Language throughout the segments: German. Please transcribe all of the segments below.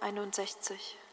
Psalm 61.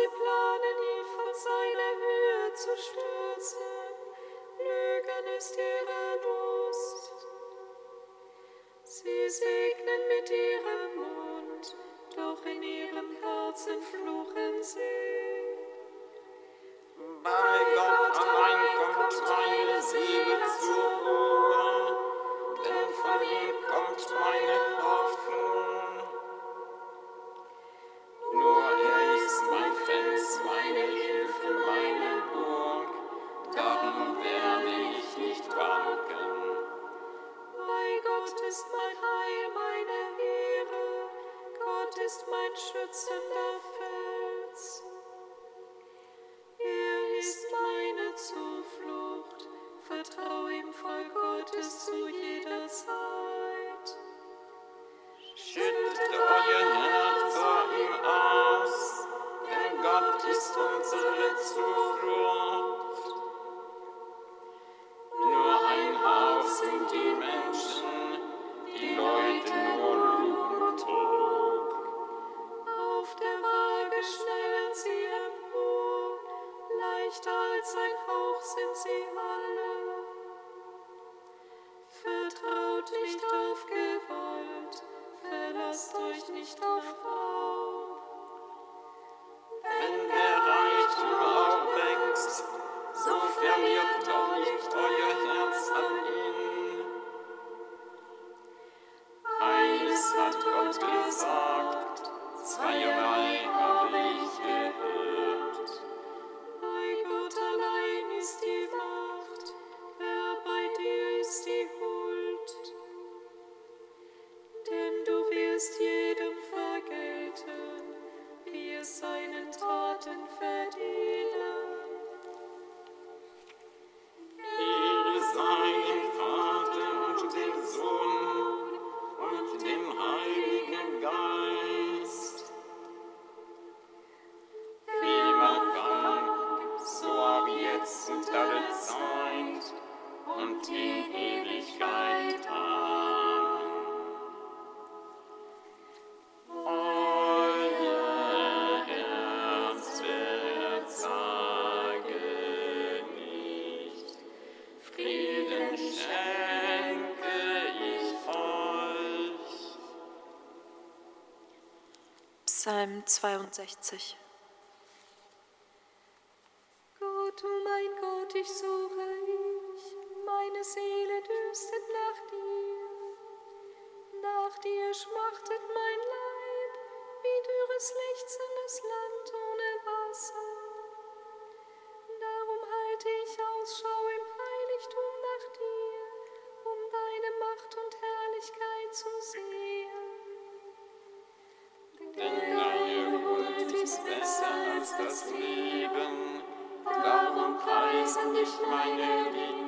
sie planen, ihn von seiner Höhe zu stürzen. Lügen ist ihre Lust. Sie segnen mit ihrem Mund, doch in ihrem Herzen fluchen sie. Bei, Bei Gott allein kommt meine Seele zur Ruhe, denn von ihm kommt meine Hoffnung. Psalm 62. das Leben. Darum preisen dich meine Liebe.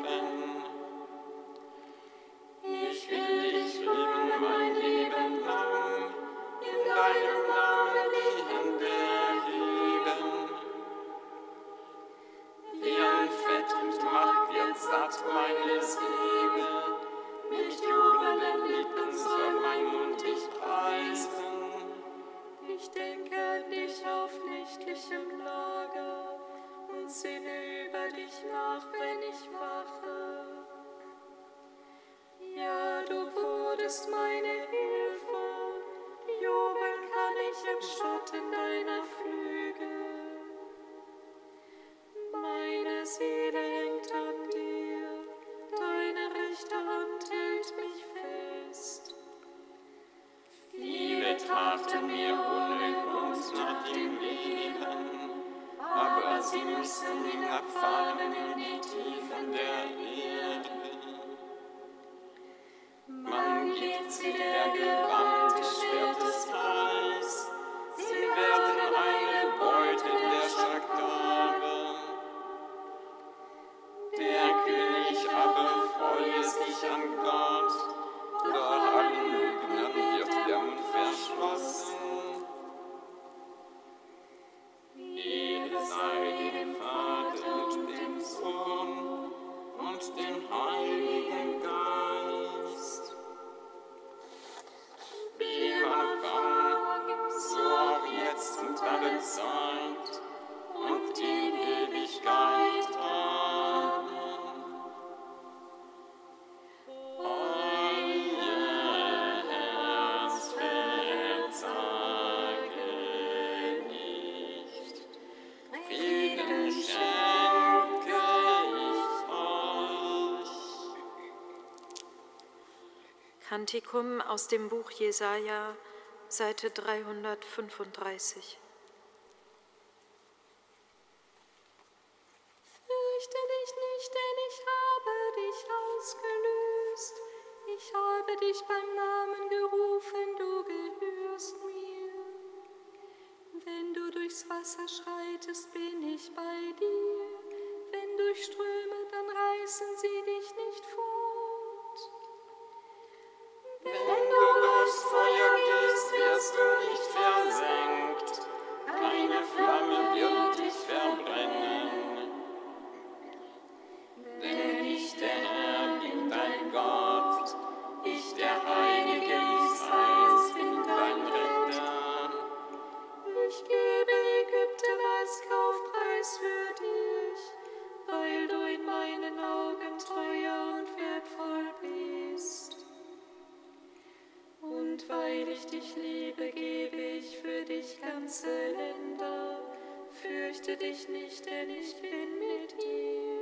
Kantikum aus dem Buch Jesaja, Seite 335. Fürchte dich nicht, denn ich habe dich ausgelöst. Ich habe dich beim Namen gerufen, du gehörst mir. Wenn du durchs Wasser schreitest, bin ich bei dir. Wenn durch Ströme, dann reißen sie dich nicht vor. Deine Flamme wird dich verbrennen. Und weil ich dich liebe, gebe ich für dich ganze Länder. Fürchte dich nicht, denn ich bin mit dir.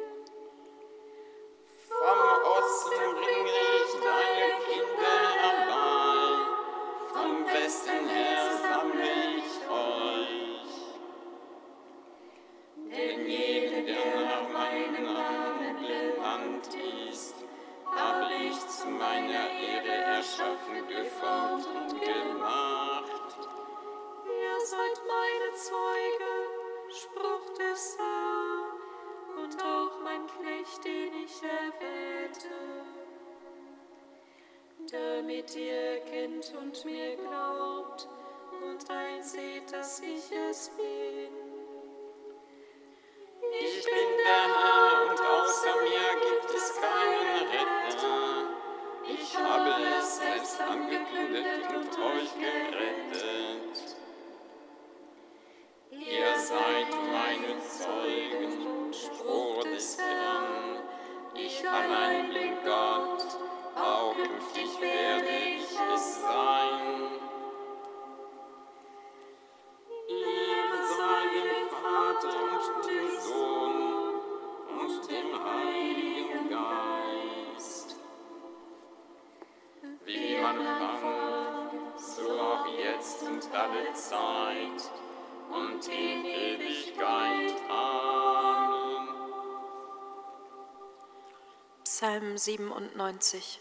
97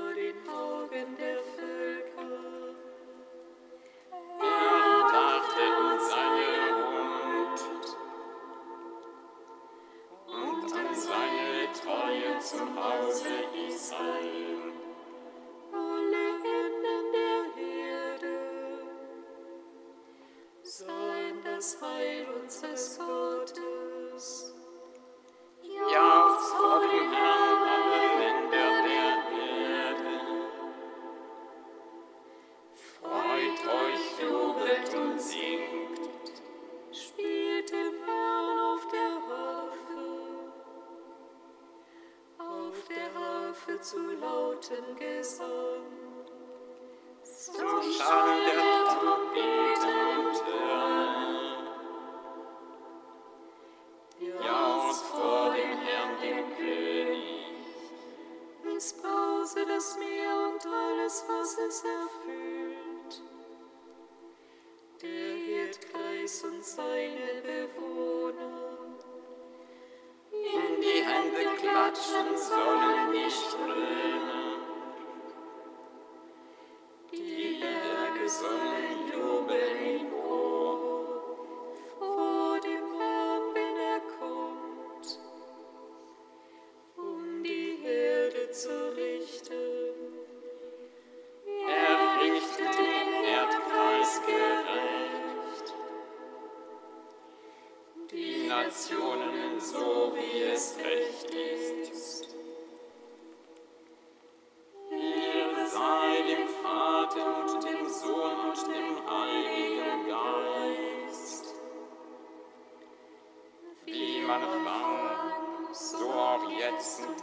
Menschen sollen nicht strömen.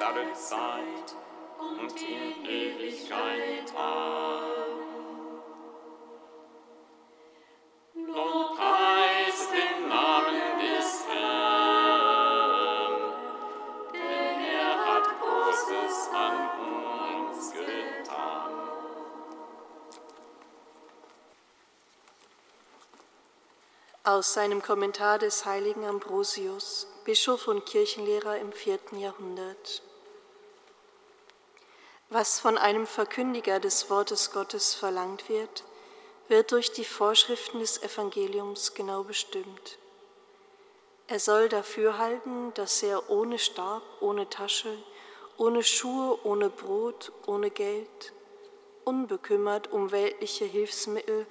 alle Zeit und in Ewigkeit. Amen. Den Namen des Herrn, denn er hat Großes an uns getan. Aus seinem Kommentar des heiligen Ambrosius, Bischof und Kirchenlehrer im vierten Jahrhundert. Was von einem Verkündiger des Wortes Gottes verlangt wird, wird durch die Vorschriften des Evangeliums genau bestimmt. Er soll dafür halten, dass er ohne Stab, ohne Tasche, ohne Schuhe, ohne Brot, ohne Geld, unbekümmert um weltliche Hilfsmittel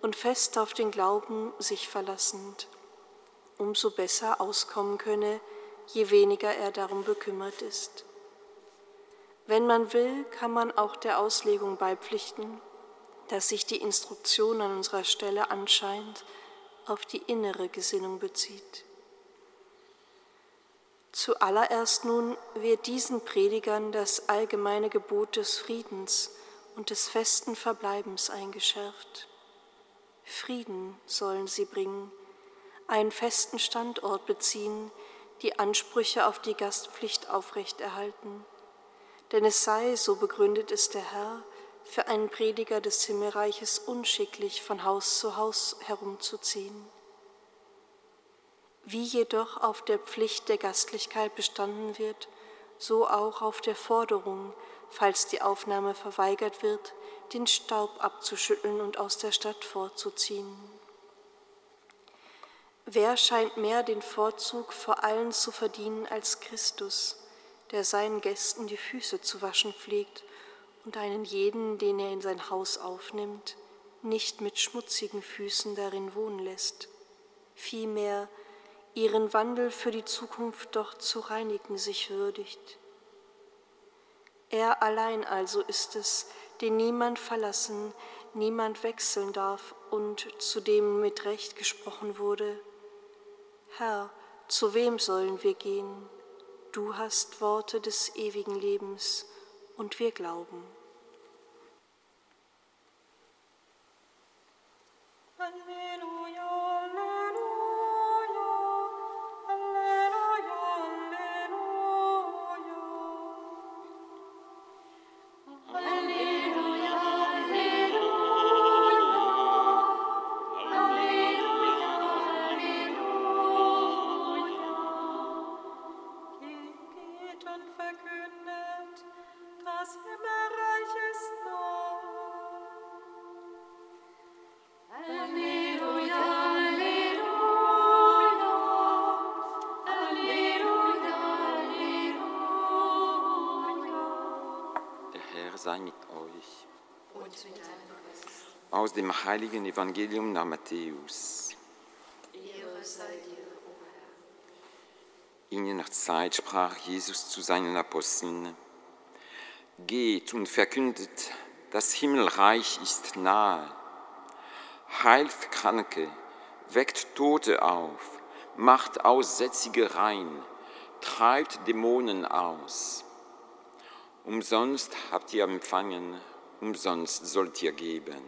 und fest auf den Glauben sich verlassend, umso besser auskommen könne, je weniger er darum bekümmert ist. Wenn man will, kann man auch der Auslegung beipflichten, dass sich die Instruktion an unserer Stelle anscheinend auf die innere Gesinnung bezieht. Zuallererst nun wird diesen Predigern das allgemeine Gebot des Friedens und des festen Verbleibens eingeschärft. Frieden sollen sie bringen, einen festen Standort beziehen, die Ansprüche auf die Gastpflicht aufrechterhalten. Denn es sei, so begründet es der Herr, für einen Prediger des Himmelreiches unschicklich, von Haus zu Haus herumzuziehen. Wie jedoch auf der Pflicht der Gastlichkeit bestanden wird, so auch auf der Forderung, falls die Aufnahme verweigert wird, den Staub abzuschütteln und aus der Stadt vorzuziehen. Wer scheint mehr den Vorzug vor allen zu verdienen als Christus, der seinen Gästen die Füße zu waschen pflegt und einen jeden, den er in sein Haus aufnimmt, nicht mit schmutzigen Füßen darin wohnen lässt, vielmehr ihren Wandel für die Zukunft doch zu reinigen sich würdigt. Er allein also ist es, den niemand verlassen, niemand wechseln darf und zu dem mit Recht gesprochen wurde, Herr, zu wem sollen wir gehen? Du hast Worte des ewigen Lebens und wir glauben. sei Aus dem heiligen Evangelium nach Matthäus. In jener Zeit sprach Jesus zu seinen Aposteln, Geht und verkündet, das Himmelreich ist nahe. Heilt Kranke, weckt Tote auf, macht Aussätzige rein, treibt Dämonen aus. Umsonst habt ihr empfangen, umsonst sollt ihr geben.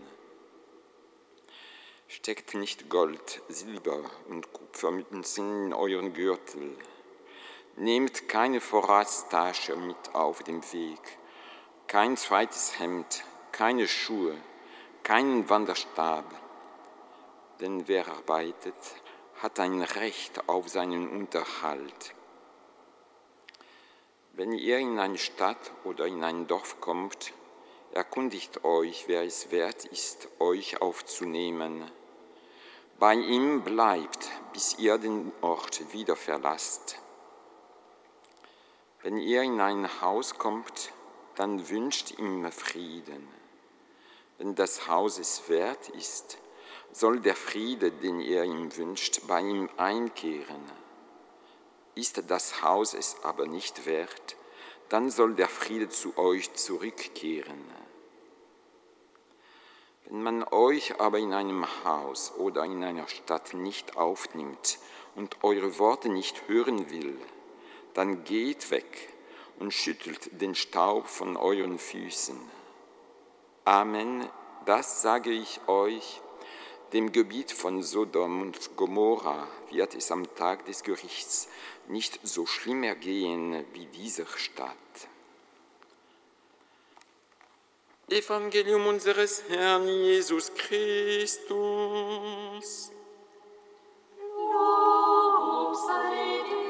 Steckt nicht Gold, Silber und Kupfermünzen in euren Gürtel. Nehmt keine Vorratstasche mit auf dem Weg, kein zweites Hemd, keine Schuhe, keinen Wanderstab. Denn wer arbeitet, hat ein Recht auf seinen Unterhalt. Wenn ihr in eine Stadt oder in ein Dorf kommt, erkundigt euch, wer es wert ist, euch aufzunehmen. Bei ihm bleibt, bis ihr den Ort wieder verlasst. Wenn ihr in ein Haus kommt, dann wünscht ihm Frieden. Wenn das Haus es wert ist, soll der Friede, den ihr ihm wünscht, bei ihm einkehren. Ist das Haus es aber nicht wert, dann soll der Friede zu euch zurückkehren. Wenn man euch aber in einem Haus oder in einer Stadt nicht aufnimmt und eure Worte nicht hören will, dann geht weg und schüttelt den Staub von euren Füßen. Amen, das sage ich euch, dem Gebiet von Sodom und Gomorra wird es am Tag des Gerichts nicht so schlimm ergehen wie dieser Stadt. Evangelium unseres Herrn Jesus Christus. Lob sei Er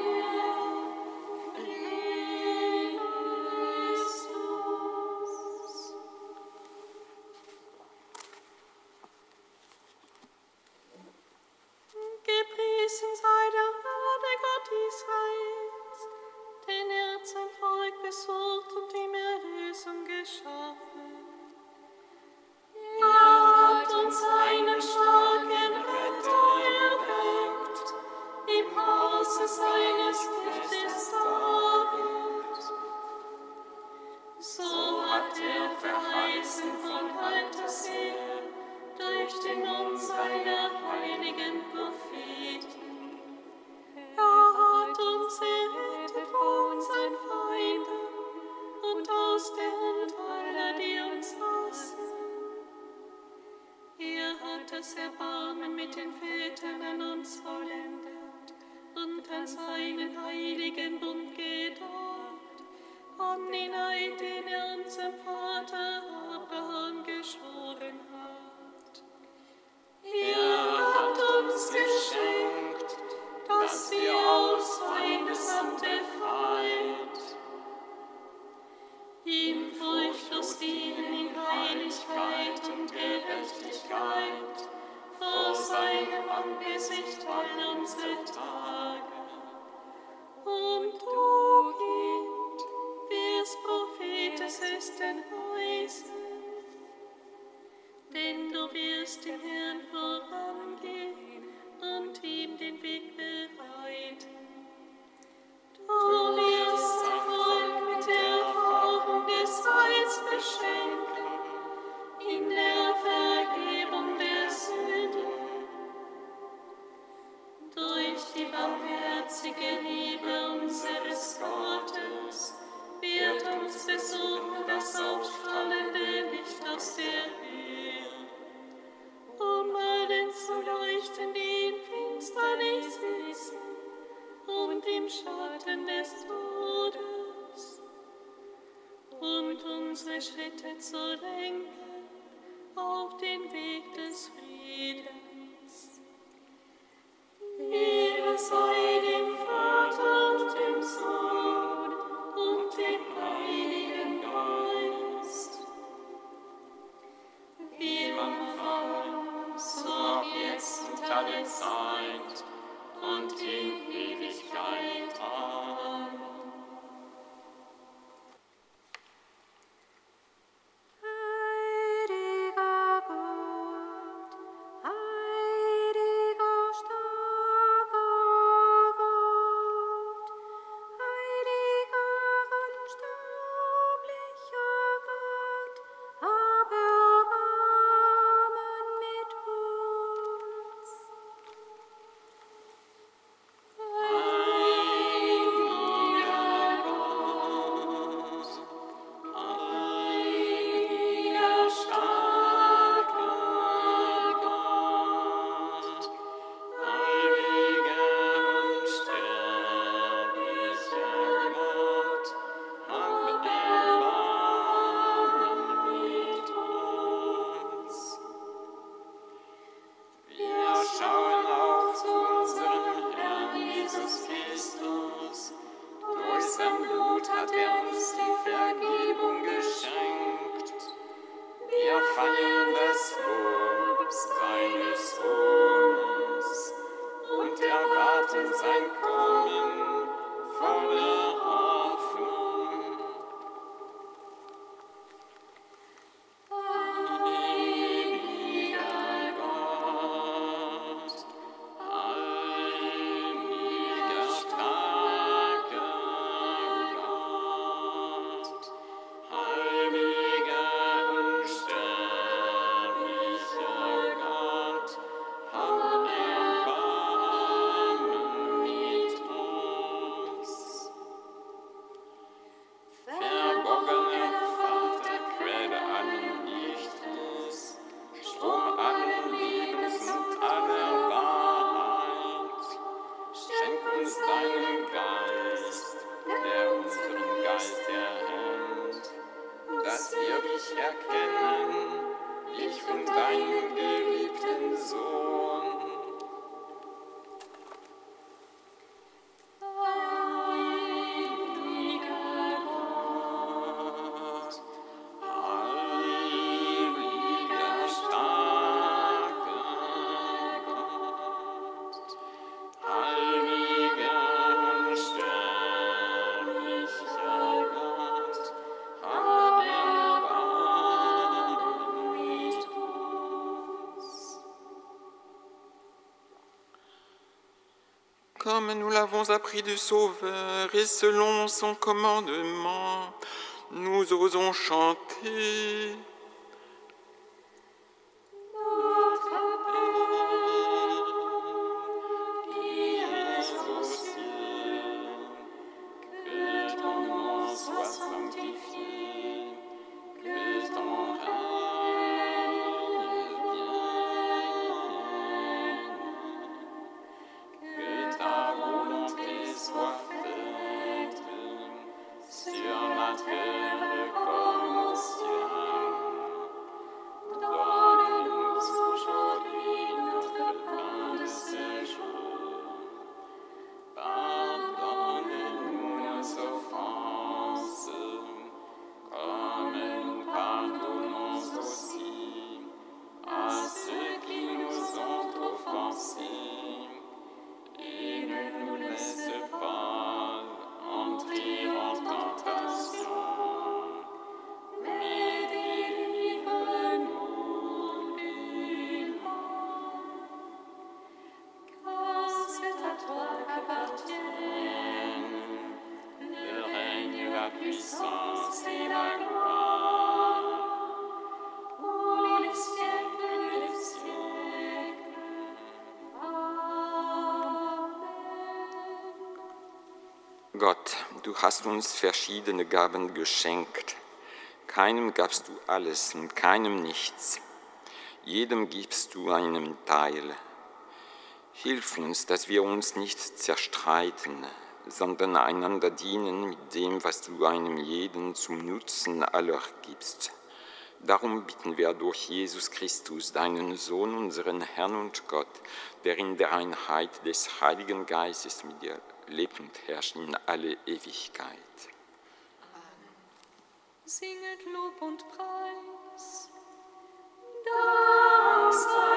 Schritte zu lenken auf den Weg des Friedens. Nous l'avons appris du Sauveur et selon son commandement, nous osons chanter. Gott, du hast uns verschiedene Gaben geschenkt. Keinem gabst du alles und keinem nichts. Jedem gibst du einen Teil. Hilf uns, dass wir uns nicht zerstreiten, sondern einander dienen mit dem, was du einem jeden zum Nutzen aller gibst. Darum bitten wir durch Jesus Christus, deinen Sohn, unseren Herrn und Gott, der in der Einheit des Heiligen Geistes mit dir lebt und herrscht in alle Ewigkeit. Amen. Singet Lob und Preis. Dank sei